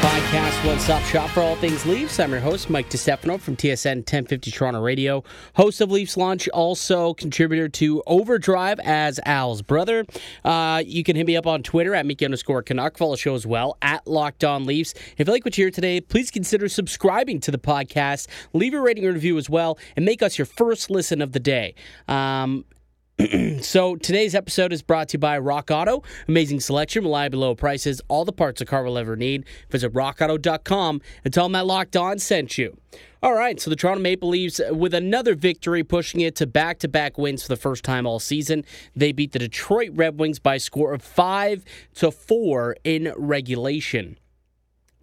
podcast, one stop shop for all things Leafs. I'm your host, Mike DeStefano from TSN 1050 Toronto Radio, host of Leafs Lunch, also contributor to Overdrive as Al's brother. Uh, you can hit me up on Twitter at Mickey underscore Canuck. Follow the show as well at Locked On Leafs. If you like what you hear today, please consider subscribing to the podcast, leave a rating and review as well, and make us your first listen of the day. Um, so today's episode is brought to you by Rock Auto. Amazing selection, reliable low prices, all the parts a car will ever need. Visit rockauto.com and tell them that Locked On sent you. All right, so the Toronto Maple Leafs with another victory, pushing it to back-to-back wins for the first time all season. They beat the Detroit Red Wings by a score of five to four in regulation.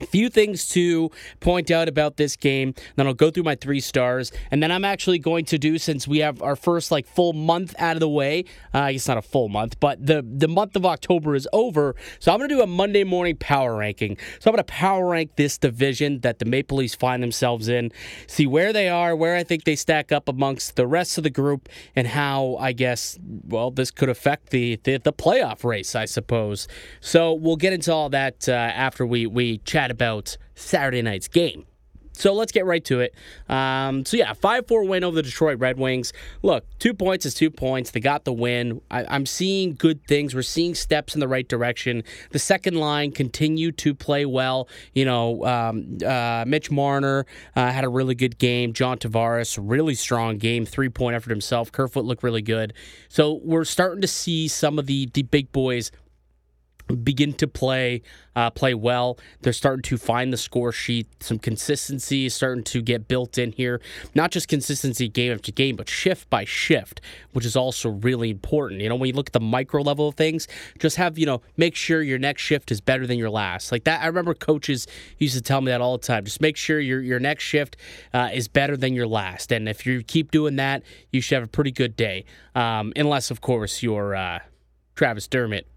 A few things to point out about this game. Then I'll go through my three stars, and then I'm actually going to do since we have our first like full month out of the way. Uh, I guess not a full month, but the the month of October is over, so I'm going to do a Monday morning power ranking. So I'm going to power rank this division that the Maple Leafs find themselves in, see where they are, where I think they stack up amongst the rest of the group, and how I guess well this could affect the the, the playoff race, I suppose. So we'll get into all that uh, after we we chat about Saturday night's game. So let's get right to it. Um, so yeah, five four win over the Detroit Red Wings. Look, two points is two points. They got the win. I, am seeing good things. We're seeing steps in the right direction. The second line continued to play well. You know, um, uh, Mitch Marner uh, had a really good game. John Tavares really strong game, three point effort himself. Kerfoot looked really good. So we're starting to see some of the the big boys begin to play uh, play well. They're starting to find the score sheet. Some consistency is starting to get built in here. Not just consistency game after game, but shift by shift, which is also really important. You know, when you look at the micro level of things, just have you know make sure your next shift is better than your last. Like that, I remember coaches used to tell me that all the time. Just make sure your your next shift uh, is better than your last, and if you keep doing that, you should have a pretty good day. Um, unless, of course, you're uh, Travis Dermott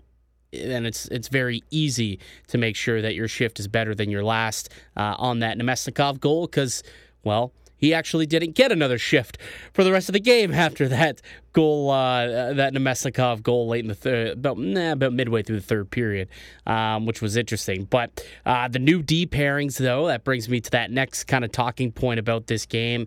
then it's it's very easy to make sure that your shift is better than your last uh, on that Namestnikov goal because, well, he actually didn't get another shift for the rest of the game after that goal, uh, that Namestnikov goal late in the third, about, nah, about midway through the third period, um, which was interesting. But uh, the new D pairings, though, that brings me to that next kind of talking point about this game.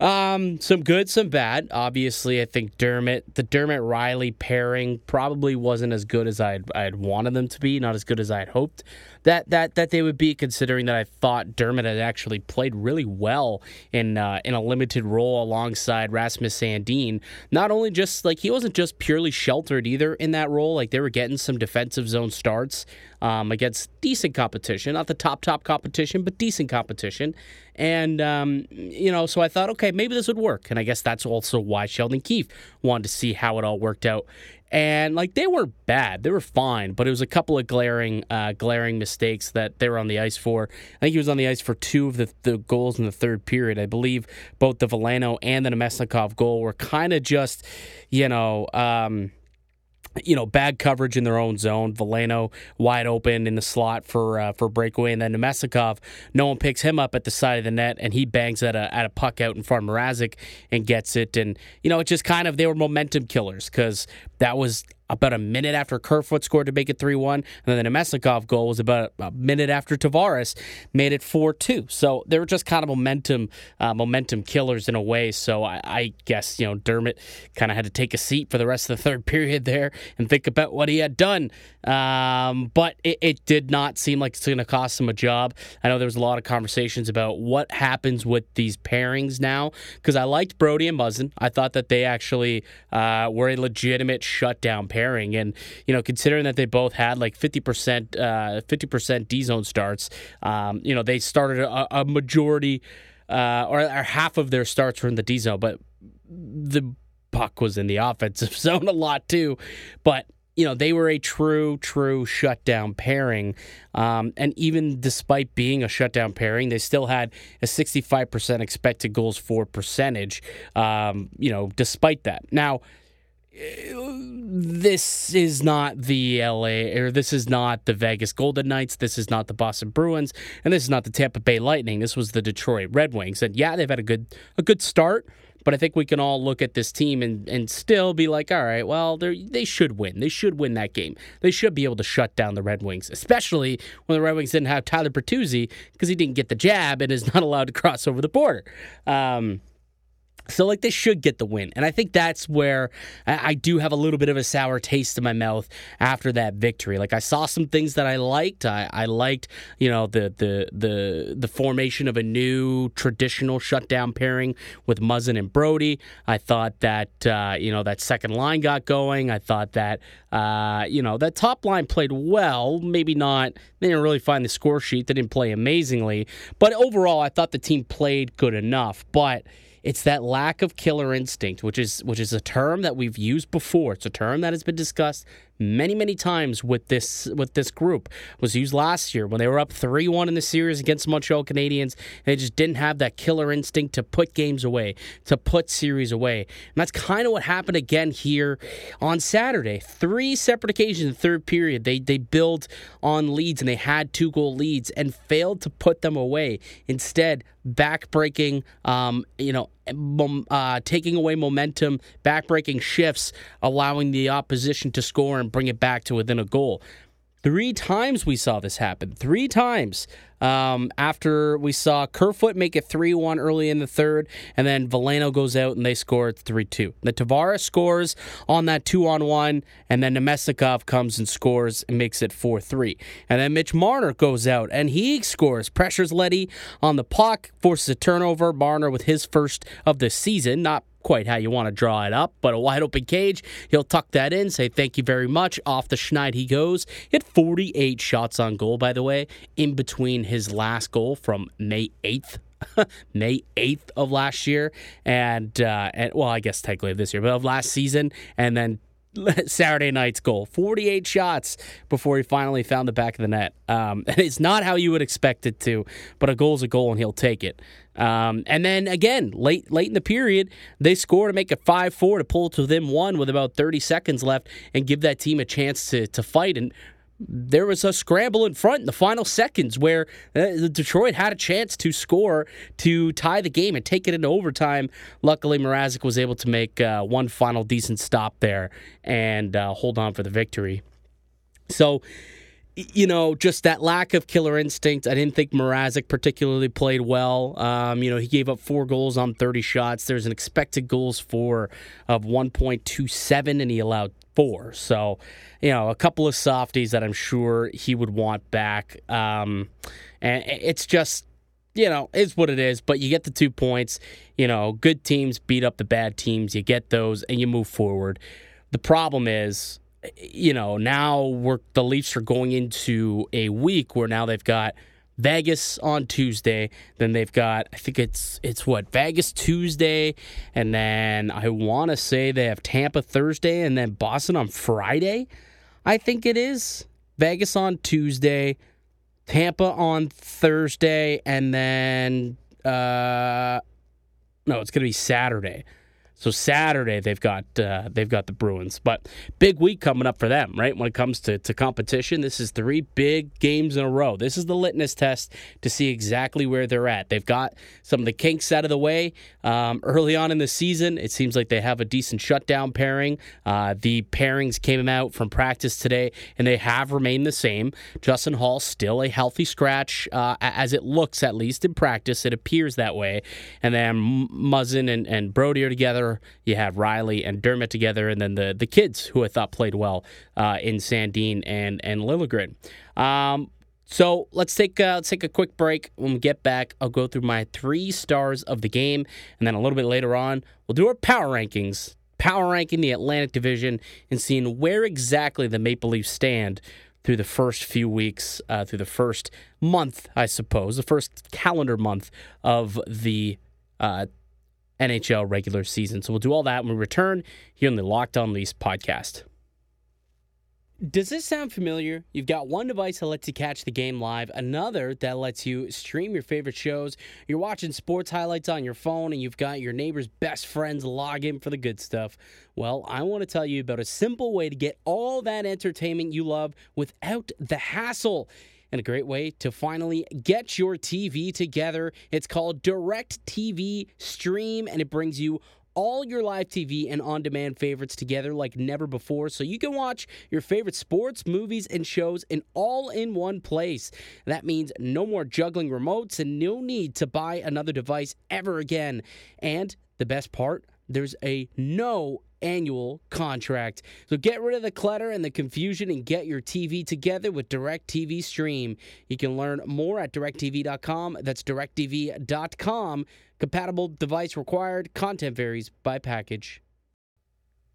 Um, some good, some bad. Obviously, I think Dermott, the Dermott Rielly pairing probably wasn't as good as I'd I'd wanted them to be, not as good as I had hoped that that that they would be, considering that I thought Dermott had actually played really well in uh, in a limited role alongside Rasmus Sandin. Not only just like he wasn't just purely sheltered either in that role, like they were getting some defensive zone starts um, against decent competition, not the top top competition, but decent competition. And, um, you know, so I thought, okay, maybe this would work. And I guess that's also why Sheldon Keefe wanted to see how it all worked out. And like they weren't bad, they were fine, but it was a couple of glaring, uh, glaring mistakes that they were on the ice for. I think he was on the ice for two of the, the goals in the third period. I believe both the Veleno and the Namestnikov goal were kind of just, you know, um, you know, bad coverage in their own zone. Veleno wide open in the slot for uh, for breakaway, and then Namestnikov, no one picks him up at the side of the net, and he bangs at a at a puck out in front of Mrazek and gets it. And you know, it just kind of they were momentum killers because that was about a minute after Kerfoot scored to make it 3 1. And then the Namestnikov goal was about a minute after Tavares made it 4 2. So they were just kind of momentum uh, momentum killers in a way. So I, I guess, you know, Dermott kind of had to take a seat for the rest of the third period there and think about what he had done. Um, but it, it, did not seem like it's going to cost him a job. I know there was a lot of conversations about what happens with these pairings now because I liked Brodie and Muzzin. I thought that they actually uh, were a legitimate shutdown pair pairing. And you know, considering that they both had like fifty percent, uh, fifty percent D zone starts, um, you know, they started a, a majority uh, or, or half of their starts were in the D zone, but the puck was in the offensive zone a lot too. But you know, they were a true, true shutdown pairing. Um, and even despite being a shutdown pairing, they still had a 65% expected goals for percentage, um, you know, despite that. Now, this is not the LA or this is not the Vegas Golden Knights. This is not the Boston Bruins, and this is not the Tampa Bay Lightning. This was the Detroit Red Wings. And yeah, they've had a good a good start, but I think we can all look at this team and, and still be like, all right, well, they they should win. They should win that game. They should be able to shut down the Red Wings, especially when the Red Wings didn't have Tyler Bertuzzi because he didn't get the jab and is not allowed to cross over the border. Um, so, like, they should get the win. And I think that's where I do have a little bit of a sour taste in my mouth after that victory. Like, I saw some things that I liked. I, I liked, you know, the, the, the, the formation of a new traditional shutdown pairing with Muzzin and Brodie. I thought that, uh, you know, that second line got going. I thought that, uh, you know, that top line played well. Maybe not, they didn't really find the score sheet. They didn't play amazingly. But overall, I thought the team played good enough. But, it's that lack of killer instinct, which is which is a term that we've used before. It's a term that has been discussed many many times with this with this group. Was used last year when they were up 3-1 in the series against Montreal Canadiens. They just didn't have that killer instinct to put games away to put series away. And that's kind of what happened again here on Saturday. Three separate occasions in the third period they they built on leads and they had two goal leads and failed to put them away. Instead backbreaking um, you know uh, taking away momentum, backbreaking shifts, allowing the opposition to score and bring it back to within a goal. Three times we saw this happen. Three times um, after we saw Kerfoot make it 3 1 early in the third, and then Veleno goes out and they score 3 2. The Tavares scores on that 2 on 1, and then Namestnikov comes and scores and makes it 4 3. And then Mitch Marner goes out and he scores, pressures Leddy on the puck, forces a turnover. Marner with his first of the season, not quite how you want to draw it up, but a wide open cage. He'll tuck that in, say thank you very much. Off the schneid he goes. Had 48 shots on goal, by the way, in between his last goal from May 8th. May 8th of last year, and, uh, and well, I guess technically this year, but of last season, and then Saturday night's goal. 48 shots before he finally found the back of the net. Um, and it's not how you would expect it to, but a goal's a goal and he'll take it. Um, and then again, late late in the period, they score to make it 5 4 to pull to them one with about 30 seconds left and give that team a chance to, to fight. And there was a scramble in front in the final seconds where uh, Detroit had a chance to score to tie the game and take it into overtime. Luckily, Mrazek was able to make uh, one final decent stop there and uh, hold on for the victory. So, you know, just that lack of killer instinct. I didn't think Mrazek particularly played well. Um, you know, he gave up four goals on 30 shots. There's an expected goals for of 1.27, and he allowed four. So, you know, a couple of softies that I'm sure he would want back. Um, and it's just, you know, is what it is. But you get the two points. You know, good teams beat up the bad teams. You get those, and you move forward. The problem is, you know, now we're the Leafs are going into a week where now they've got Vegas on Tuesday. Then they've got I think it's it's what Vegas Tuesday, and then I want to say they have Tampa Thursday, and then Boston on Friday. I think it is Vegas on Tuesday, Tampa on Thursday, and then uh, no, it's gonna be Saturday. So Saturday they've got uh, they've got the Bruins, but big week coming up for them, right? When it comes to, to competition, this is three big games in a row. This is the litmus test to see exactly where they're at. They've got some of the kinks out of the way um, early on in the season. It seems like they have a decent shutdown pairing. Uh, the pairings came out from practice today, and they have remained the same. Justin Holl still a healthy scratch, uh, as it looks at least in practice. It appears that way, and then Muzzin and, and Brodie are together. You have Rielly and Dermott together, and then the the kids who I thought played well uh, in Sandin and and Liljegren. Um, so let's take uh, let's take a quick break. When we get back, I'll go through my three stars of the game, and then a little bit later on, we'll do our power rankings, power ranking the Atlantic Division, and seeing where exactly the Maple Leafs stand through the first few weeks, uh, through the first month, I suppose, the first calendar month of the uh, NHL regular season. So we'll do all that when we return here on the Locked On Leafs podcast. Does this sound familiar? You've got one device that lets you catch the game live, another that lets you stream your favorite shows. You're watching sports highlights on your phone, and you've got your neighbor's best friends log in for the good stuff. Well, I want to tell you about a simple way to get all that entertainment you love without the hassle. And a great way to finally get your TV together. It's called DirecTV Stream, and it brings you all your live TV and on demand favorites together like never before so you can watch your favorite sports, movies, and shows in all in one place. That means no more juggling remotes and no need to buy another device ever again. And the best part, there's a no annual contract. So get rid of the clutter and the confusion and get your TV together with DirecTV Stream. You can learn more at directv.com. That's directv.com. Compatible device required. Content varies by package.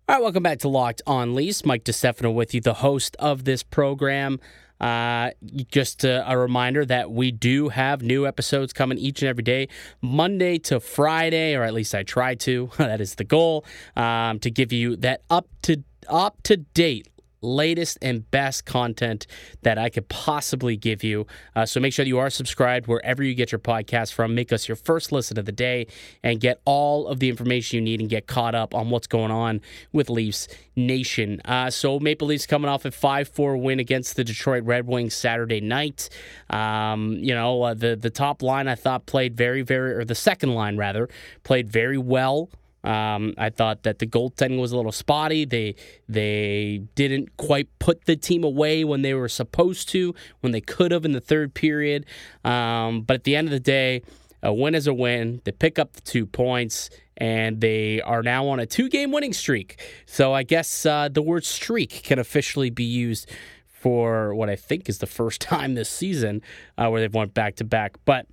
All right, welcome back to Locked On Leafs. Mike DeStefano with you, the host of this program. Uh, just a, a, reminder that we do have new episodes coming each and every day, Monday to Friday, or at least I try to. that is the goal um, to give you that up to up to date latest and best content that I could possibly give you. Uh, so make sure you are subscribed wherever you get your podcast from. Make us your first listen of the day and get all of the information you need and get caught up on what's going on with Leafs Nation. Uh, so Maple Leafs coming off a 5 4 win against the Detroit Red Wings Saturday night. Um, you know, uh, the, the top line I thought played very, very, or the second line rather, played very well. Um, I thought that the goaltending was a little spotty. They they didn't quite put the team away when they were supposed to, when they could have in the third period. Um, but at the end of the day, a win is a win. They pick up the two points, and they are now on a two-game winning streak. So I guess uh, the word streak can officially be used for what I think is the first time this season uh, where they've went back to back. But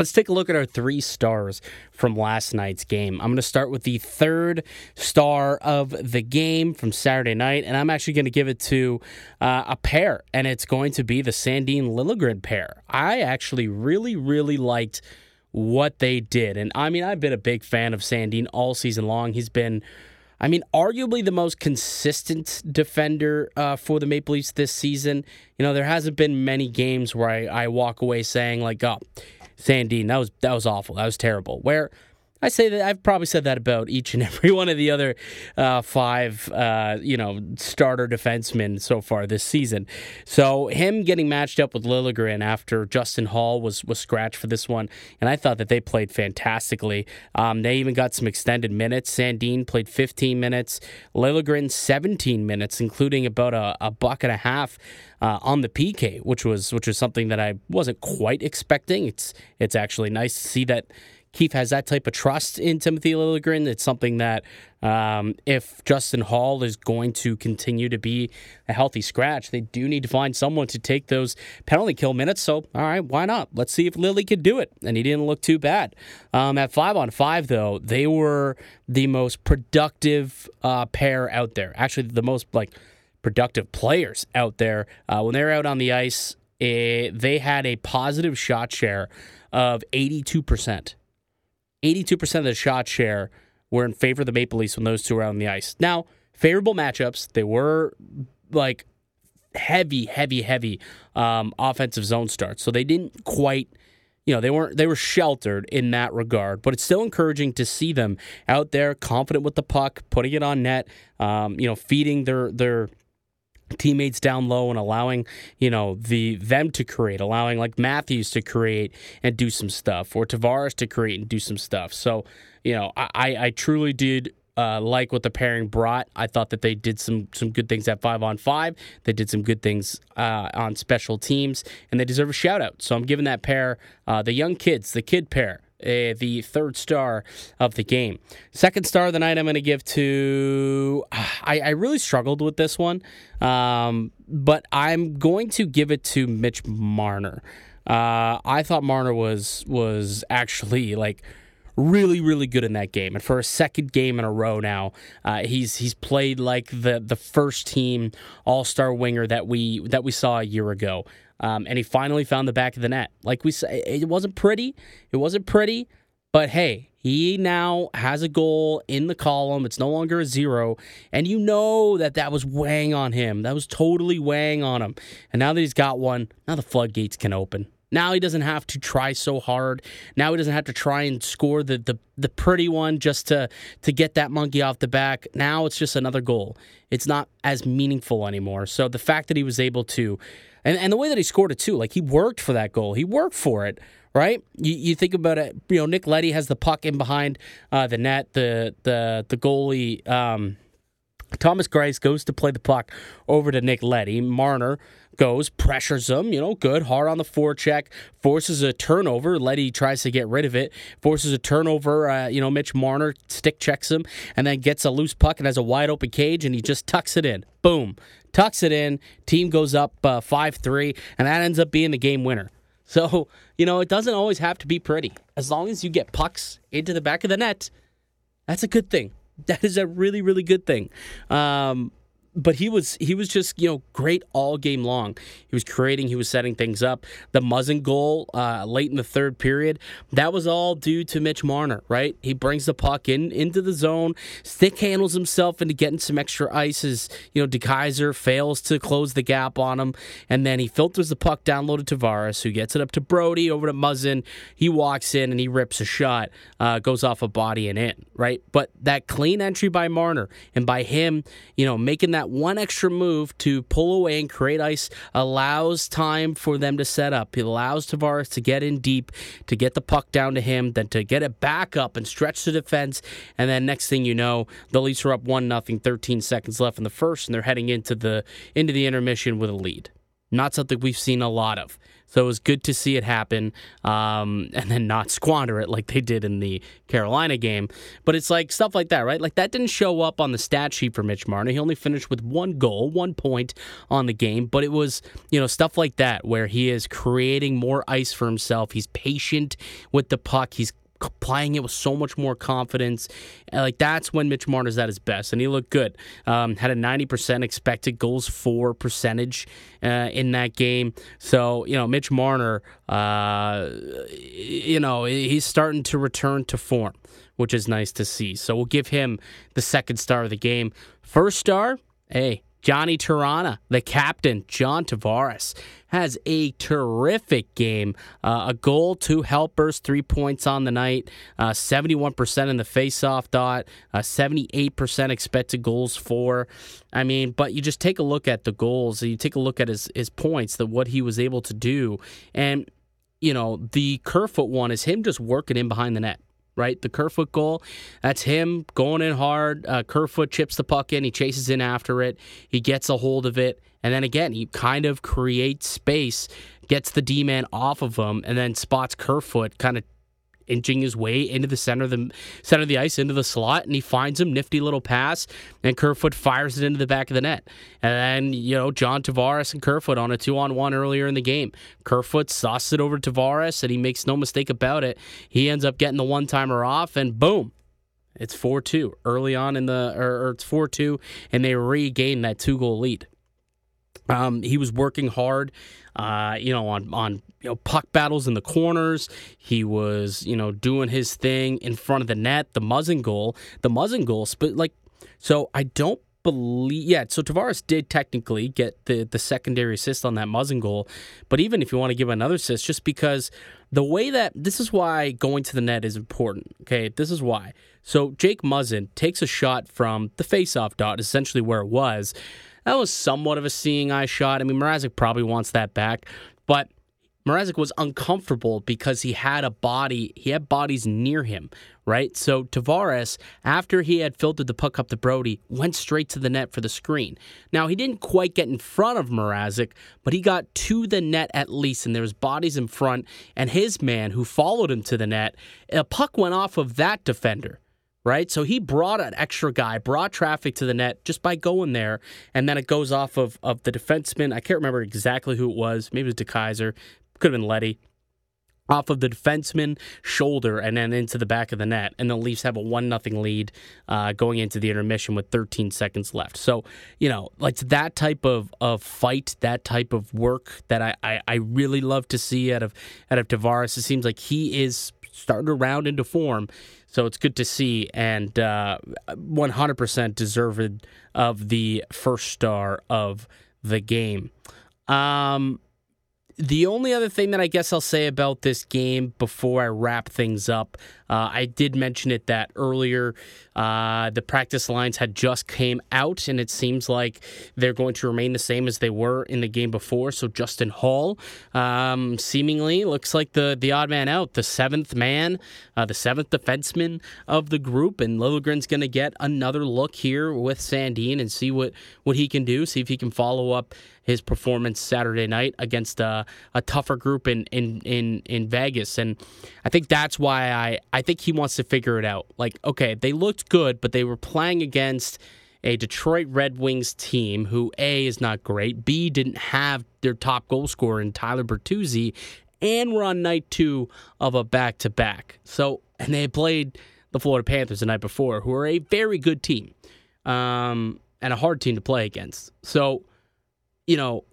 Let's take a look at our three stars from last night's game. I'm going to start with the third star of the game from Saturday night, and I'm actually going to give it to uh, a pair, and it's going to be the Sandin Liljegren pair. I actually really, really liked what they did. And I mean, I've been a big fan of Sandin all season long. He's been, I mean, arguably the most consistent defender uh, for the Maple Leafs this season. You know, there hasn't been many games where I, I walk away saying, like, oh, Sandin, that was that was awful. That was terrible. Where I say that I've probably said that about each and every one of the other uh, five, uh, you know, starter defensemen so far this season. So him getting matched up with Liljegren after Justin Holl was was scratched for this one, and I thought that they played fantastically. Um, they even got some extended minutes. Sandin played 15 minutes, Liljegren 17 minutes, including about a, a buck and a half. Uh, on the PK, which was which was something that I wasn't quite expecting. It's it's actually nice to see that Keefe has that type of trust in Timothy Liljegren. It's something that um, if Justin Holl is going to continue to be a healthy scratch, they do need to find someone to take those penalty kill minutes. So, all right, why not? Let's see if Lily could do it. And he didn't look too bad. Um, at five on five, though, they were the most productive uh, pair out there. Actually, the most like productive players out there. Uh, when they're out on the ice, it, eh, they had a positive shot share of 82%. 82% of the shot share were in favor of the Maple Leafs when those two were out on the ice. Now, favorable matchups. They were like heavy, heavy, heavy um, offensive zone starts. So they didn't quite, you know, they weren't they were sheltered in that regard. But it's still encouraging to see them out there, confident with the puck, putting it on net. Um, you know, feeding their their teammates down low and allowing you know the them to create allowing like matthews to create and do some stuff or tavares to create and do some stuff so you know i i truly did uh, like what the pairing brought. I thought that they did some some good things at five on five. They did some good things uh, on special teams, and they deserve a shout out. So I'm giving that pair, uh, the young kids, the kid pair, uh, the third star of the game. Second star of the night, I'm going to give to. I, I, really struggled with this one, um, but I'm going to give it to Mitch Marner. Uh, I thought Marner was was actually like really really good in that game and for a second game in a row now uh, he's he's played like the the first team all-star winger that we that we saw a year ago um, and he finally found the back of the net. Like we say, it wasn't pretty. It wasn't pretty, But hey, he now has a goal in the column. It's no longer a zero. And you know that that was weighing on him. That was totally weighing on him. And now that he's got one, now the floodgates can open. Now he doesn't have to try so hard. Now he doesn't have to try and score the, the, the pretty one just to, to get that monkey off the back. Now it's just another goal. It's not as meaningful anymore. So the fact that he was able to, and, and the way that he scored it too, like he worked for that goal. He worked for it right? You, you think about it. You know, Nick Leddy has the puck in behind uh, the net. The the the goalie. Um, Thomas Greiss goes to play the puck over to Nick Leddy. Marner goes, pressures him, you know, good, hard on the forecheck, forces a turnover. Leddy tries to get rid of it, forces a turnover. Uh, you know, Mitch Marner stick checks him and then gets a loose puck and has a wide open cage and he just tucks it in. Boom. Tucks it in. Team goes up uh, 5 3, and that ends up being the game winner. So, you know, it doesn't always have to be pretty. As long as you get pucks into the back of the net, that's a good thing. That is a really, really good thing. Um, but he was he was just you know great all game long. He was creating, he was setting things up. The Muzzin goal uh, late in the third period that was all due to Mitch Marner, right? He brings the puck in into the zone, stick handles himself into getting some extra ice as you know DeKeyser fails to close the gap on him, and then he filters the puck down low to Tavares, who gets it up to Brodie over to Muzzin. He walks in and he rips a shot, uh, goes off a body and in, right? But that clean entry by Marner and by him, you know, making that one extra move to pull away and create ice allows time for them to set up. It allows Tavares to get in deep, to get the puck down to him, then to get it back up and stretch the defense. And then next thing you know, the Leafs are up one nothing, 13 seconds left in the first, and they're heading into the into the intermission with a lead. Not something we've seen a lot of. So it was good to see it happen um, and then not squander it like they did in the Carolina game. But it's like stuff like that, right? Like that didn't show up on the stat sheet for Mitch Marner. He only finished with one goal, one point on the game. But it was, you know, stuff like that where he is creating more ice for himself. He's patient with the puck. He's playing it with so much more confidence. Like that's when Mitch Marner's at his best, and he looked good. Um, had a ninety percent expected goals for percentage uh, in that game. So you know, Mitch Marner, uh, you know, he's starting to return to form, which is nice to see. So we'll give him the second star of the game. First star, hey, Johnny Tirana, the captain, John Tavares, has a terrific game. Uh, a goal, two helpers, three points on the night, uh, 71% in the faceoff dot, uh, 78% expected goals for. I mean, but you just take a look at the goals, you take a look at his, his points, that what he was able to do. And, you know, the Kerfoot one is him just working in behind the net right? The Kerfoot goal, that's him going in hard. Uh, Kerfoot chips the puck in, he chases in after it, he gets a hold of it, and then again, he kind of creates space, gets the D man off of him, and then spots Kerfoot kind of inching his way into the center of the center of the ice into the slot, and he finds him nifty little pass, and Kerfoot fires it into the back of the net. And then you know John Tavares and Kerfoot on a two on one earlier in the game. Kerfoot sauces it over Tavares, and he makes no mistake about it. He ends up getting the one timer off, and boom, it's 4 2 early on in the, or, or it's 4 2, and they regain that two goal lead. Um, he was working hard, uh, you know, on on you know puck battles in the corners. He was you know doing his thing in front of the net. The Muzzin goal, the Muzzin goal, but like so, I don't believe. Yeah, so Tavares did technically get the the secondary assist on that Muzzin goal, but even if you want to give another assist, just because the way that this is why going to the net is important. Okay, this is why. So Jake Muzzin takes a shot from the faceoff dot, essentially where it was. That was somewhat of a seeing eye shot. I mean, Mrazek probably wants that back, but Mrazek was uncomfortable because he had a body, he had bodies near him, right? So Tavares, after he had filtered the puck up to Brodie, went straight to the net for the screen. Now, he didn't quite get in front of Mrazek, but he got to the net at least, and there was bodies in front, and his man who followed him to the net, a puck went off of that defender right? So he brought an extra guy, brought traffic to the net just by going there, and then it goes off of, of the defenseman. I can't remember exactly who it was. Maybe it was DeKeyser. Could have been Leddy. Off of the defenseman shoulder and then into the back of the net, and the Leafs have a one nothing lead uh, going into the intermission with 13 seconds left. So you know, like that type of, of fight, that type of work that I, I, I really love to see out of out of Tavares. It seems like he is starting to round into form. So it's good to see and uh, 100% deserved of the first star of the game. Um, the only other thing that I guess I'll say about this game before I wrap things up, uh, I did mention it that earlier. Uh, the practice lines had just came out, and it seems like they're going to remain the same as they were in the game before. So Justin Holl, um, seemingly looks like the the odd man out, the seventh man, uh, the seventh defenseman of the group, and Liljegren's going to get another look here with Sandin and see what what he can do, see if he can follow up his performance Saturday night against a, a tougher group in, in, in, in Vegas. And I think that's why I think he wants to figure it out. Like, okay, they looked good, but they were playing against a Detroit Red Wings team who A is not great, B didn't have their top goal scorer in Tyler Bertuzzi, and we're on night two of a back to back. So, and they played the Florida Panthers the night before, who are a very good team um, and a hard team to play against. So, you know,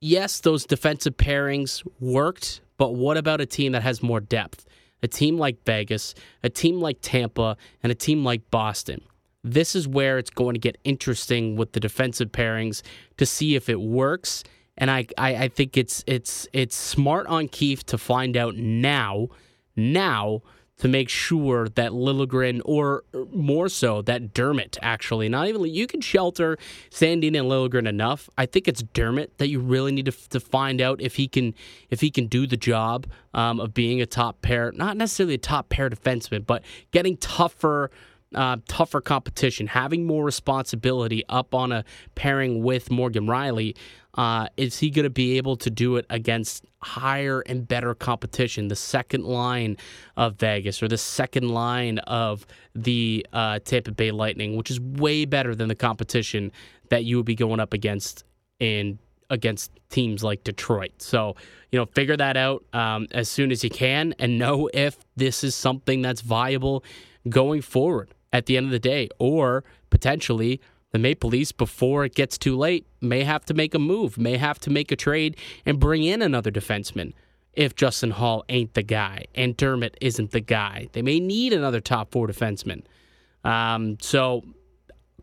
yes, those defensive pairings worked, but what about a team that has more depth? A team like Vegas, a team like Tampa, and a team like Boston. This is where it's going to get interesting with the defensive pairings to see if it works. And I, I, I think it's it's it's smart on Keefe to find out now, now to make sure that Liljegren, or more so, that Dermott actually, not even you can shelter Sandin and Liljegren enough. I think it's Dermott that you really need to, to find out if he can if he can do the job um, of being a top pair, not necessarily a top pair defenseman, but getting tougher. Uh, tougher competition, having more responsibility up on a pairing with Morgan Rielly. Uh, is he going to be able to do it against higher and better competition? The second line of Vegas or the second line of the uh, Tampa Bay Lightning, which is way better than the competition that you would be going up against in against teams like Detroit. So, you know, figure that out um, as soon as you can and know if this is something that's viable going forward at the end of the day, or potentially the Maple Leafs, before it gets too late, may have to make a move, may have to make a trade and bring in another defenseman if Justin Holl ain't the guy and Dermott isn't the guy. They may need another top four defenseman. Um, so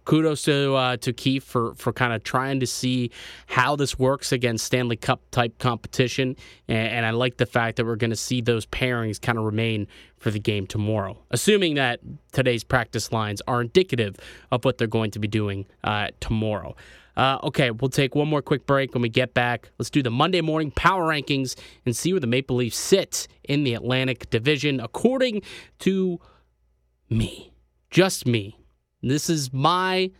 kudos to uh, to Keefe for for kind of trying to see how this works against Stanley Cup type competition, and, and I like the fact that we're going to see those pairings kind of remain for the game tomorrow, assuming that today's practice lines are indicative of what they're going to be doing uh, tomorrow. Uh, okay, we'll take one more quick break when we get back. Let's do the Monday morning power rankings and see where the Maple Leafs sit in the Atlantic Division according to me, just me. This is my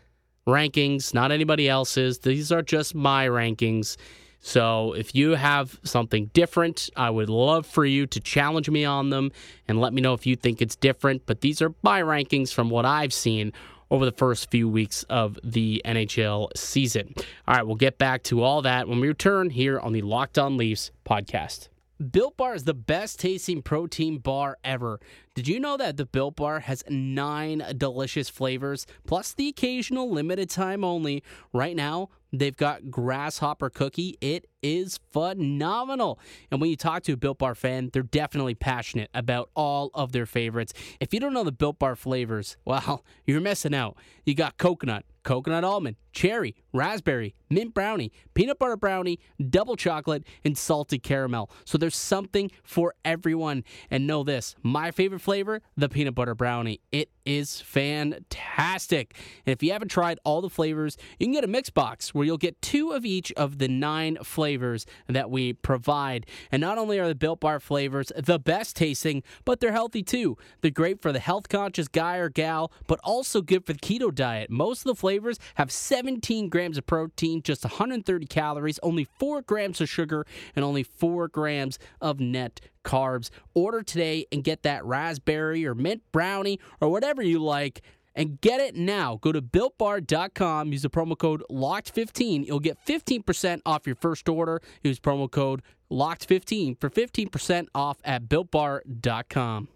rankings, not anybody else's. These are just my rankings. So if you have something different, I would love for you to challenge me on them and let me know if you think it's different. But these are my rankings from what I've seen over the first few weeks of the NHL season. All right, we'll get back to all that when we return here on the Locked On Leafs podcast. Built Bar is the best tasting protein bar ever. Did you know that the Built Bar has nine delicious flavors, plus the occasional limited time only? Right now, they've got Grasshopper Cookie. It is phenomenal. And when you talk to a Built Bar fan, they're definitely passionate about all of their favorites. If you don't know the Built Bar flavors, well, you're missing out. You got coconut, coconut almond, cherry, raspberry, mint brownie, peanut butter brownie, double chocolate, and salted caramel. So there's something for everyone. And know this my favorite flavor, the peanut butter brownie. It is fantastic. And if you haven't tried all the flavors, you can get a mix box where you'll get two of each of the nine flavors that we provide. And not only are the Built Bar flavors the best tasting, but they're healthy too. They're great for the health conscious guy or gal, but also good for the keto diet. Most of the flavors have 17 grams of protein, just 130 calories, only 4 grams of sugar, and only 4 grams of net carbs. Order today and get that raspberry or mint brownie or whatever you like and get it now. Go to builtbar.com, use the promo code LOCKED15. You'll get 15% off your first order. Use promo code LOCKED15 for 15% off at builtbar.com.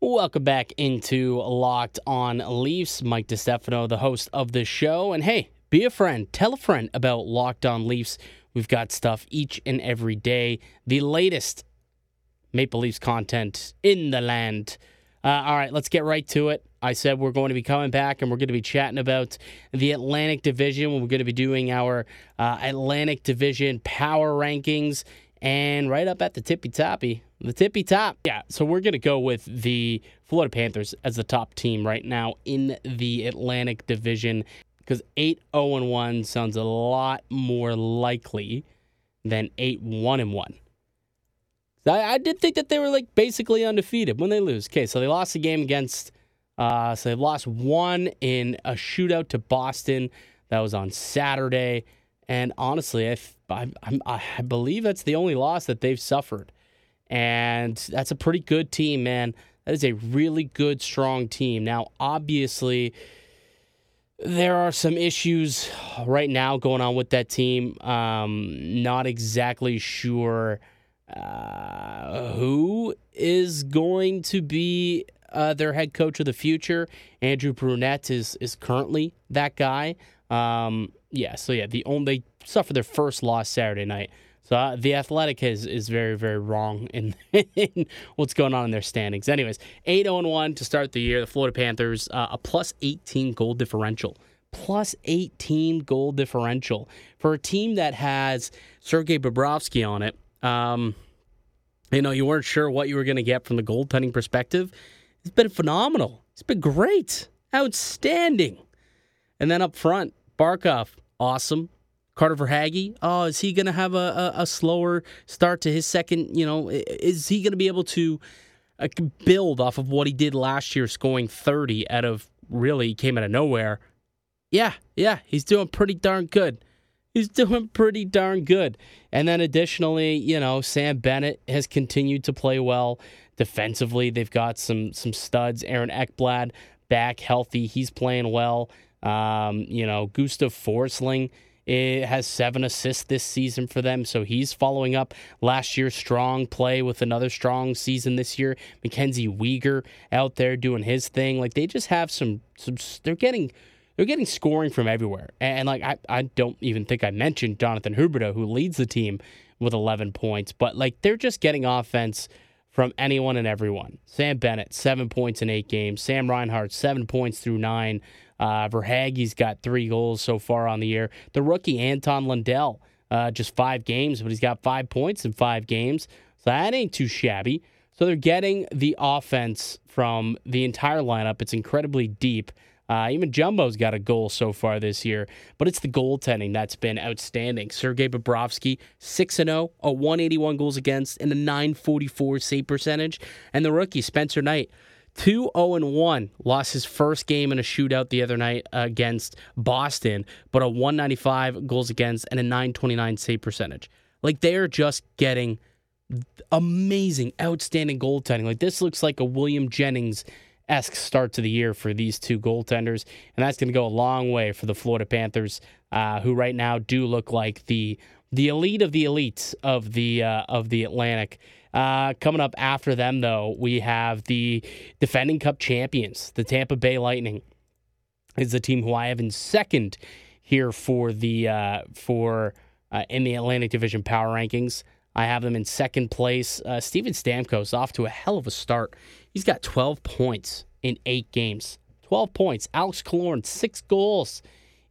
Welcome back into Locked On Leafs. Mike DeStefano, the host of the show. And hey, be a friend. Tell a friend about Locked On Leafs. We've got stuff each and every day. The latest Maple Leafs content in the land. Uh, all right, let's get right to it. I said we're going to be coming back and we're going to be chatting about the Atlantic Division. We're going to be doing our uh, Atlantic Division power rankings. And right up at the tippy toppy, the tippy top. Yeah, so we're going to go with the Florida Panthers as the top team right now in the Atlantic Division because 8 0 1 sounds a lot more likely than 8 1 1. I, I did think that they were like basically undefeated when they lose. Okay, so they lost the game against, uh, so they lost one in a shootout to Boston. That was on Saturday. And honestly, I, I, I believe that's the only loss that they've suffered. And that's a pretty good team, man. That is a really good, strong team. Now, obviously, there are some issues right now going on with that team. Um, not exactly sure uh, who is going to be uh, their head coach of the future. Andrew Brunette is is currently that guy. Um, yeah, so yeah, the only they suffered their first loss Saturday night. So uh, the Athletic is is very very wrong in, in, what's going on in their standings. Anyways, eight oh one to start the year. The Florida Panthers uh, a plus eighteen goal differential. Plus 18 goal differential for a team that has Sergei Bobrovsky on it. Um, you know, you weren't sure what you were going to get from the goaltending perspective. It's been phenomenal. It's been great, outstanding. And then up front, Barkov, awesome. Carter Verhaeghe, oh, is he going to have a, a, a, slower start to his second? You know, is he going to be able to uh, build off of what he did last year, scoring 30 out of really came out of nowhere? Yeah, yeah, he's doing pretty darn good. He's doing pretty darn good. And then additionally, you know, Sam Bennett has continued to play well defensively. They've got some some studs. Aaron Ekblad back healthy. He's playing well. Um, you know, Gustav Forsling eh, has seven assists this season for them, so he's following up last year's strong play with another strong season this year. Mackenzie Weegar out there doing his thing. Like they just have some some. They're getting they're getting scoring from everywhere. And, like I, I don't even think I mentioned Jonathan Huberdeau, who leads the team with 11 points, but like they're just getting offense from anyone and everyone. Sam Bennett, seven points in eight games. Sam Reinhart, seven points through nine. Uh, Verhaeghe's got three goals so far on the year. The rookie Anton Lundell, uh, just five games, but he's got five points in five games. So that ain't too shabby. So they're getting the offense from the entire lineup. It's incredibly deep. Uh, even Jumbo's got a goal so far this year, but it's the goaltending that's been outstanding. Sergei Bobrovsky, 6 0, a 181 goals against, and a 944 save percentage. And the rookie, Spencer Knight, 2 0 1, lost his first game in a shootout the other night against Boston, but a 195 goals against and a 929 save percentage. Like they are just getting amazing, outstanding goaltending. Like this looks like a William Jennings esque start to the year for these two goaltenders, and that's going to go a long way for the Florida Panthers, uh, who right now do look like the the elite of the elites of the uh, of the Atlantic. Uh, coming up after them, though, we have the defending Cup champions, the Tampa Bay Lightning, is the team who I have in second here for the uh, for uh, in the Atlantic Division power rankings. I have them in second place. Uh, Steven Stamkos off to a hell of a start. He's got 12 points in eight games. 12 points. Alex Killorn, six goals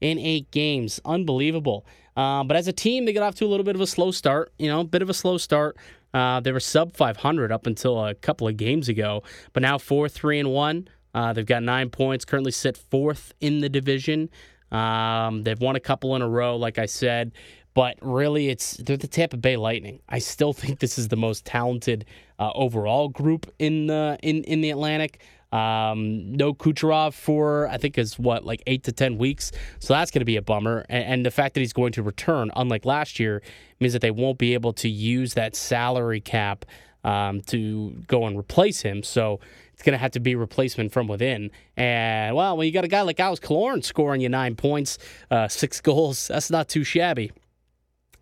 in eight games. Unbelievable. Uh, but as a team, they got off to a little bit of a slow start. You know, a bit of a slow start. Uh, they were sub 500 up until a couple of games ago, but now four, three, and one. Uh, they've got nine points. Currently sit fourth in the division. Um, they've won a couple in a row, like I said. But really, it's they're the Tampa Bay Lightning. I still think this is the most talented uh, overall group in the in in the Atlantic. Um, no Kucherov for I think is what like eight to ten weeks, so that's going to be a bummer. And, and, the fact that he's going to return, unlike last year, means that they won't be able to use that salary cap um, to go and replace him. So it's going to have to be replacement from within. And well, when you got a guy like Alex Killorn scoring you nine points, uh, six goals, that's not too shabby.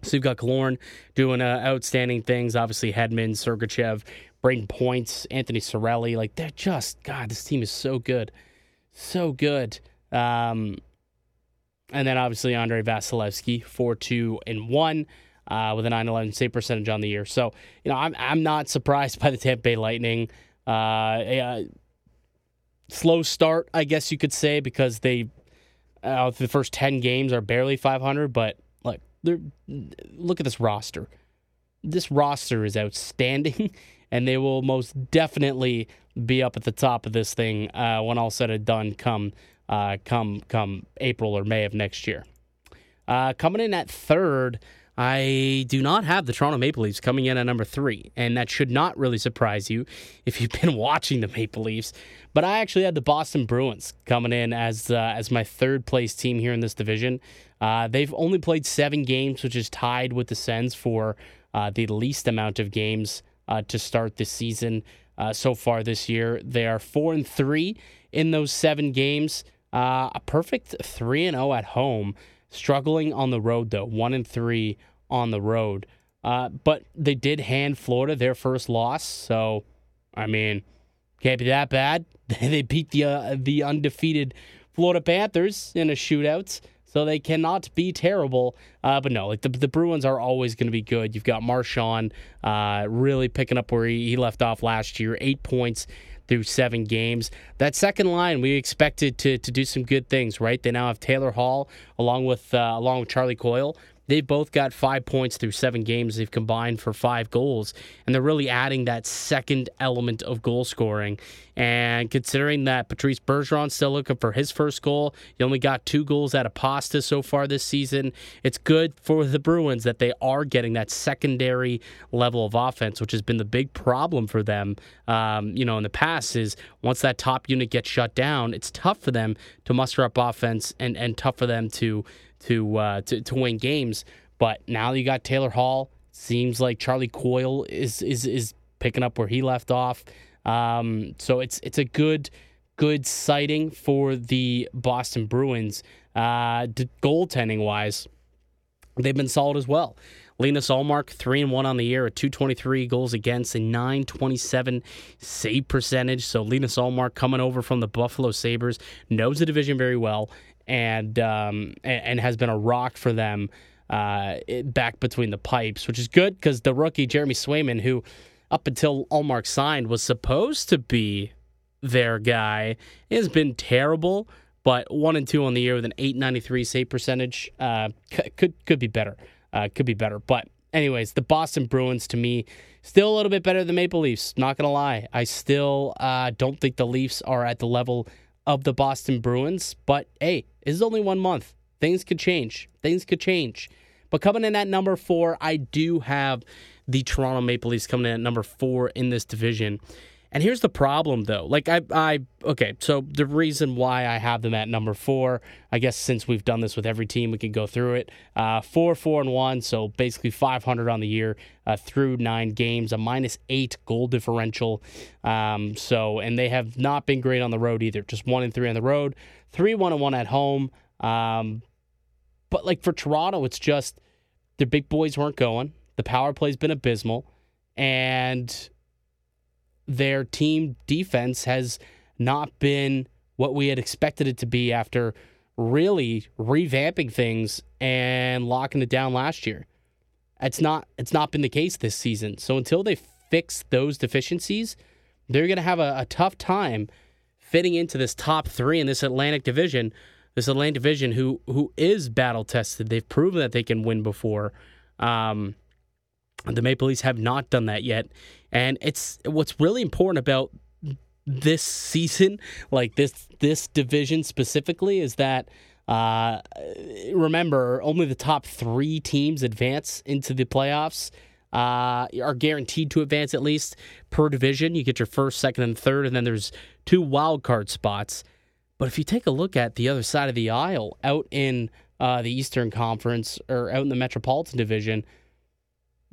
So you've got Killorn doing uh, outstanding things. Obviously, Hedman, Sergachev, Brayden Points, Anthony Cirelli. Like, they're just, God, this team is so good. So good. Um, and then obviously Andrei Vasilevskiy, 4 2 and 1. uh, with a 911 save percentage on the year. So, you know, I'm, I'm not surprised by the Tampa Bay Lightning. Uh, uh, slow start, I guess you could say, because they, uh, the first 10 games are barely 500, but like, look at this roster. This roster is outstanding, and they will most definitely be up at the top of this thing uh, when all said and done come uh, come come April or May of next year. Uh, coming in at third, I do not have the Toronto Maple Leafs coming in at number three, and that should not really surprise you if you've been watching the Maple Leafs. But I actually had the Boston Bruins coming in as uh, as my third place team here in this division. Uh, they've only played seven games, which is tied with the Sens for uh, the least amount of games uh, to start this season uh, so far this year. They are four and three in those seven games. Uh, a perfect three and zero oh at home. Struggling on the road though, one and three on the road. But they did hand Florida their first loss, so I mean, can't be that bad. they beat the uh, the undefeated Florida Panthers in a shootout, so they cannot be terrible. Uh, but no, like the, the Bruins are always going to be good. You've got Marchand uh, really picking up where he, he left off last year, eight points through seven games. That second line, we expected to to do some good things, right? They now have Taylor Hall along with uh, along with Charlie Coyle. They've both got five points through seven games. They've combined for five goals, and they're really adding that second element of goal scoring. And considering that Patrice Bergeron's still looking for his first goal, he only got two goals out of Pasta so far this season. It's good for the Bruins that they are getting that secondary level of offense, which has been the big problem for them. Um, you know, in the past, is once that top unit gets shut down, it's tough for them to muster up offense and and tough for them to to uh, to to win games. But now you got Taylor Hall. Seems like Charlie Coyle is is is picking up where he left off. Um, so it's it's a good good sighting for the Boston Bruins. Uh, goaltending wise, they've been solid as well. Linus Ullmark, 3 and 1 on the year, a 223 goals against, a 927 save percentage. So Linus Ullmark coming over from the Buffalo Sabres, knows the division very well, and um, and, has been a rock for them uh, back between the pipes, which is good because the rookie Jeremy Swayman, who up until Ullmark signed was supposed to be their guy, has been terrible. But one and two on the year with an 893 save percentage uh, could could be better. Uh, could be better. But anyways, the Boston Bruins to me still a little bit better than Maple Leafs. Not gonna lie, I still uh, don't think the Leafs are at the level of the Boston Bruins. But hey, it's only one month. Things could change. Things could change. But coming in at number four, I do have the Toronto Maple Leafs coming in at number four in this division. And here's the problem, though. Like I, I, okay. So the reason why I have them at number four, I guess since we've done this with every team, we can go through it. Uh, four, four, and one. So basically 500 on the year uh, through nine games, a minus eight goal differential. Um, so and they have not been great on the road either. Just one and three on the road, three, one and one at home. Um, but like for Toronto, it's just their big boys weren't going. The power play's been abysmal, and their team defense has not been what we had expected it to be after really revamping things and locking it down last year. It's not it's not been the case this season. So until they fix those deficiencies, they're going to have a, a, tough time fitting into this top 3 in this Atlantic division. This Atlantic division who who is battle tested. They've proven that they can win before. Um, the Maple Leafs have not done that yet. And it's what's really important about this season, like this this division specifically, is that uh, remember only the top three teams advance into the playoffs. Uh, are guaranteed to advance at least per division. You get your first, second, and third, and then there's two wild card spots. But if you take a look at the other side of the aisle, out in uh, the Eastern Conference or out in the Metropolitan Division,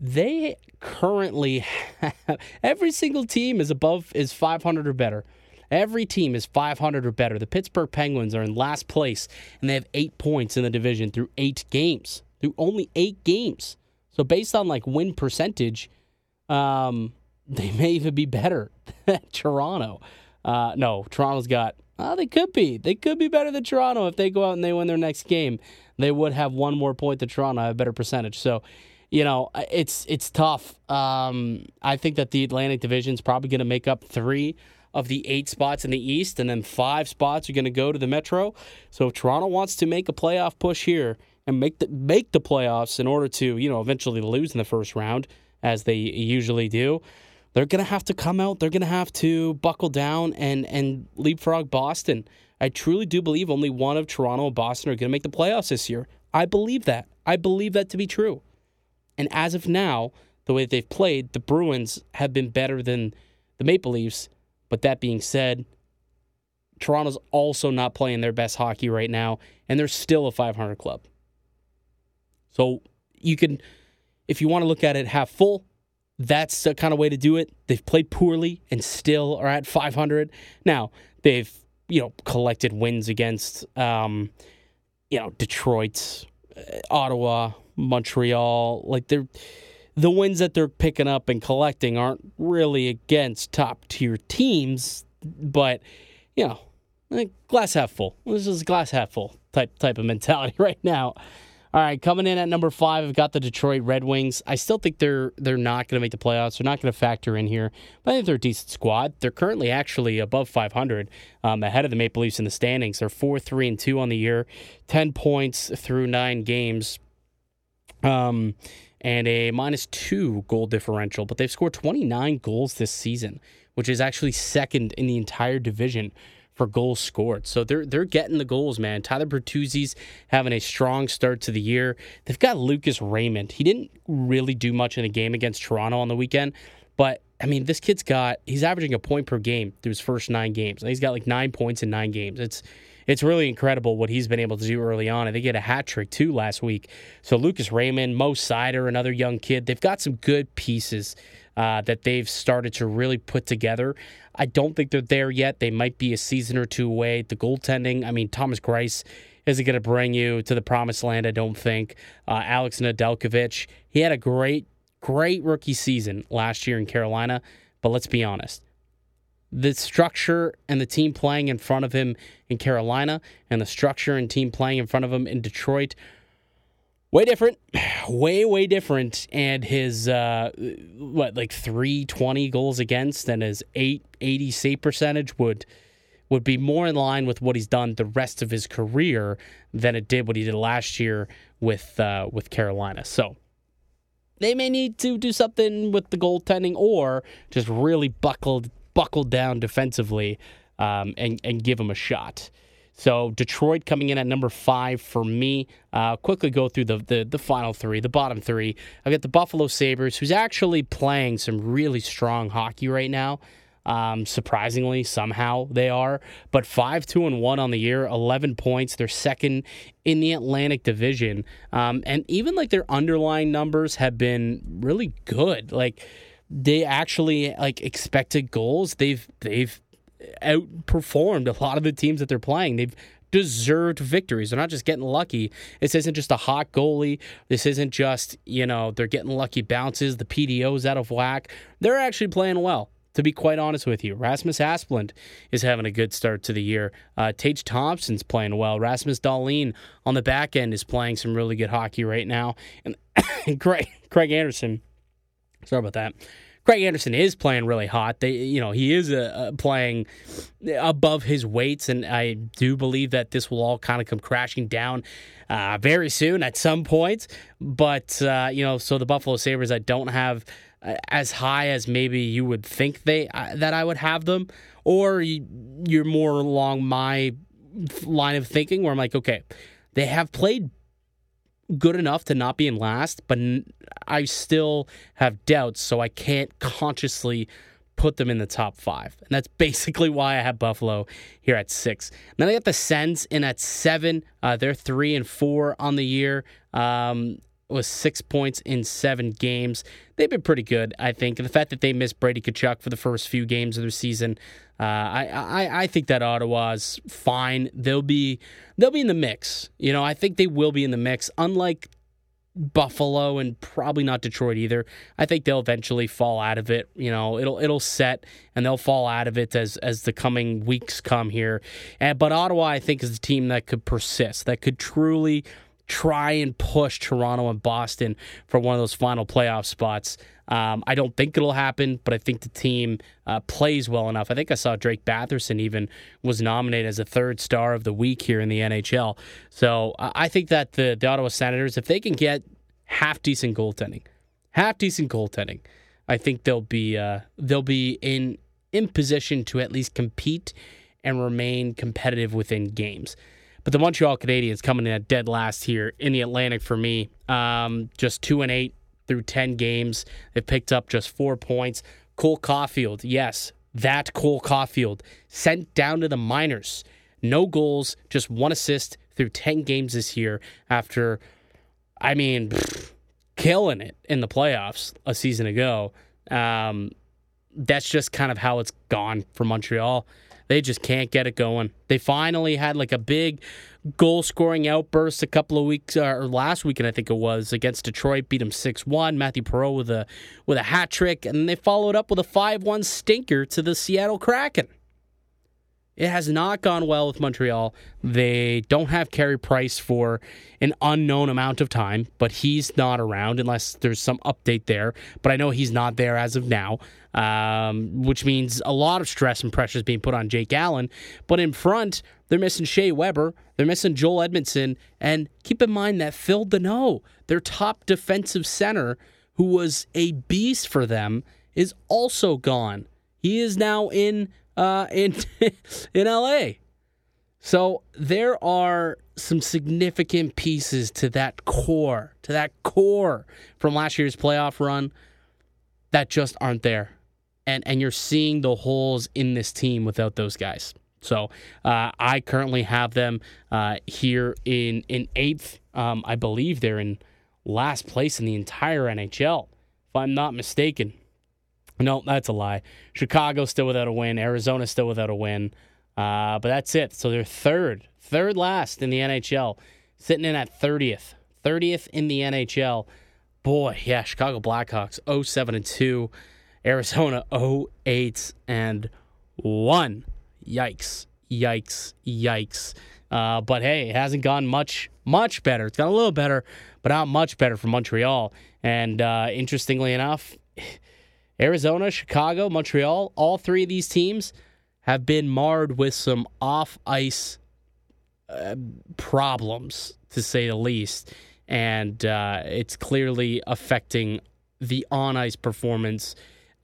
they currently have every single team is above is 500 or better. Every team is 500 or better. The Pittsburgh Penguins are in last place and they have 8 points in the division through 8 games. Through only 8 games. So based on like win percentage, um, they may even be better than Toronto. Uh, no, Toronto's got uh, they could be. They could be better than Toronto if they go out and they win their next game. They would have one more point than Toronto, a better percentage. So you know, it's it's tough. Um, I think that the Atlantic Division is probably going to make up three of the eight spots in the East, and then five spots are going to go to the Metro. So if Toronto wants to make a playoff push here and make the make the playoffs in order to you know eventually lose in the first round, as they usually do, they're going to have to come out. They're going to have to buckle down and and leapfrog Boston. I truly do believe only one of Toronto and Boston are going to make the playoffs this year. I believe that. I believe that to be true. And as of now, the way they've played, the Bruins have been better than the Maple Leafs. But that being said, Toronto's also not playing their best hockey right now, and they're still a 500 club. So you can, if you want to look at it half full, that's the kind of way to do it. They've played poorly and still are at 500. Now they've you know collected wins against um, you know Detroit, uh, Ottawa, Montreal. Like they're the wins that they're picking up and collecting aren't really against top tier teams, but you know, glass half full. This is glass half full type type of mentality right now. All right, coming in at number five, I've got the Detroit Red Wings. I still think they're they're not going to make the playoffs. They're not going to factor in here, but I think they're a decent squad. They're currently actually above 500, um, ahead of the Maple Leafs in the standings. They're four, three, and two on the year, ten points through nine games, um, and a minus two goal differential. But they've scored 29 goals this season, which is actually second in the entire division for goals scored. So they're they're getting the goals, man. Tyler Bertuzzi's having a strong start to the year. They've got Lucas Raymond. He didn't really do much in the game against Toronto on the weekend, but I mean, this kid's got he's averaging a point per game through his first nine games. He's got like nine points in nine games. It's it's really incredible what he's been able to do early on. And they get a hat trick too last week. So Lucas Raymond, Mo Seider, another young kid, they've got some good pieces uh, that they've started to really put together. I don't think they're there yet. They might be a season or two away. The goaltending, I mean, Thomas Greiss isn't going to bring you to the promised land, I don't think. Uh, Alex Nedeljkovic, he had a great, great rookie season last year in Carolina, but let's be honest. The structure and the team playing in front of him in Carolina and the structure and team playing in front of him in Detroit way different, way way different. And his uh, what like three twenty goals against and his eight eighty save percentage would would be more in line with what he's done the rest of his career than it did what he did last year with uh, with Carolina. So they may need to do something with the goaltending or just really buckle buckle down defensively um, and and give him a shot. So Detroit coming in at number five for me. Uh, quickly go through the, the the final three, the bottom three. I've got the Buffalo Sabres, who's actually playing some really strong hockey right now. Um, surprisingly, somehow they are, but five, two, and one on the year, eleven points. They're second in the Atlantic Division, um, and even like their underlying numbers have been really good. Like they actually like expected goals. They've they've outperformed a lot of the teams that they're playing. They've deserved victories. They're not just getting lucky. This isn't just a hot goalie. This isn't just, you know, they're getting lucky bounces, the PDO's out of whack. They're actually playing well. To be quite honest with you, Rasmus Asplund is having a good start to the year. Uh, Tage Thompson's playing well. Rasmus Dahlin on the back end is playing some really good hockey right now. And Craig, Craig Anderson, sorry about that. Craig Anderson is playing really hot. They, you know, he is uh, uh, playing above his weights, and I do believe that this will all kind of come crashing down uh, very soon at some point. But uh, you know, so the Buffalo Sabres, I don't have uh, as high as maybe you would think they uh, that I would have them, or you're more along my line of thinking where I'm like, okay, they have played good enough to not be in last, but I still have doubts, so I can't consciously put them in the top five. And that's basically why I have Buffalo here at six. then I got the Sens in at seven. Uh, they're three and four on the year. Um, was six points in seven games. They've been pretty good, I think. And the fact that they missed Brady Tkachuk for the first few games of their season, uh, I, I I think that Ottawa's fine. They'll be they'll be in the mix. You know, I think they will be in the mix. Unlike Buffalo and probably not Detroit either. I think they'll eventually fall out of it. You know, it'll it'll set and they'll fall out of it as as the coming weeks come here. And, but Ottawa, I think, is a team that could persist, that could truly try and push Toronto and Boston for one of those final playoff spots. Um, I don't think it'll happen, but I think the team uh, plays well enough. I think I saw Drake Batherson even was nominated as a third star of the week here in the NHL. So uh, I think that the, the Ottawa Senators, if they can get half decent goaltending, half decent goaltending, I think they'll be uh, they'll be in in position to at least compete and remain competitive within games. But the Montreal Canadiens coming in at dead last here in the Atlantic for me. Um, just two and eight through ten games. They've picked up just four points. Cole Caufield, yes, that Cole Caufield sent down to the minors. No goals, just one assist through ten games this year. After, I mean, pfft, killing it in the playoffs a season ago. Um, that's just kind of how it's gone for Montreal. They just can't get it going. They finally had like a big goal scoring outburst a couple of weeks uh, or last weekend I think it was against Detroit beat them 6-1 Matthew Perreault with a with a hat trick and they followed up with a 5-1 stinker to the Seattle Kraken. It has not gone well with Montreal. They don't have Carey Price for an unknown amount of time, but he's not around unless there's some update there. But I know he's not there as of now, um, which means a lot of stress and pressure is being put on Jake Allen. But in front, they're missing Shea Weber, they're missing Joel Edmondson, and keep in mind that Phil Danault, their top defensive center, who was a beast for them, is also gone. He is now in uh, in in LA. So there are some significant pieces to that core, to that core from last year's playoff run that just aren't there. And and you're seeing the holes in this team without those guys. So uh, I currently have them uh, here in in eighth. Um, I believe they're in last place in the entire NHL, if I'm not mistaken. No, that's a lie. Chicago still without a win. Arizona still without a win. Uh, but that's it. So they're third, third last in the NHL, sitting in at 30th, 30th in the NHL. Boy, yeah, Chicago Blackhawks 07 and 2, Arizona 08 and 1. Yikes, yikes, yikes. Uh, but hey, it hasn't gone much, much better. It's got a little better, but not much better for Montreal. And uh, interestingly enough, Arizona, Chicago, Montreal, all three of these teams have been marred with some off ice uh, problems, to say the least. And uh, it's clearly affecting the on ice performance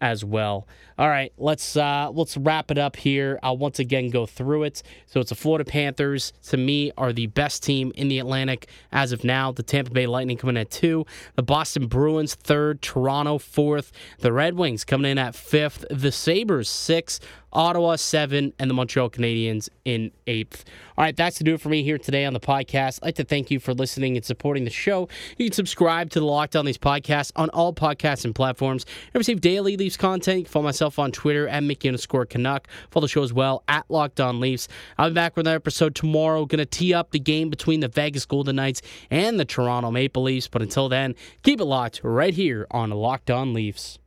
as well. All right, let's uh, let's wrap it up here. I'll once again go through it. So it's the Florida Panthers. To me, are the best team in the Atlantic as of now. The Tampa Bay Lightning coming in at two. The Boston Bruins third. Toronto fourth. The Red Wings coming in at fifth. The Sabres six. Ottawa seven, and the Montreal Canadiens in eighth. All right, that's to do it for me here today on the podcast. I'd like to thank you for listening and supporting the show. You can subscribe to the Locked On Leafs podcast on all podcasts and platforms and receive daily Leafs content. Follow myself on Twitter at Mickey underscore Canuck. Follow the show as well at Locked On Leafs. I'll be back with another episode tomorrow. Going to tee up the game between the Vegas Golden Knights and the Toronto Maple Leafs. But until then, keep it locked right here on Locked On Leafs.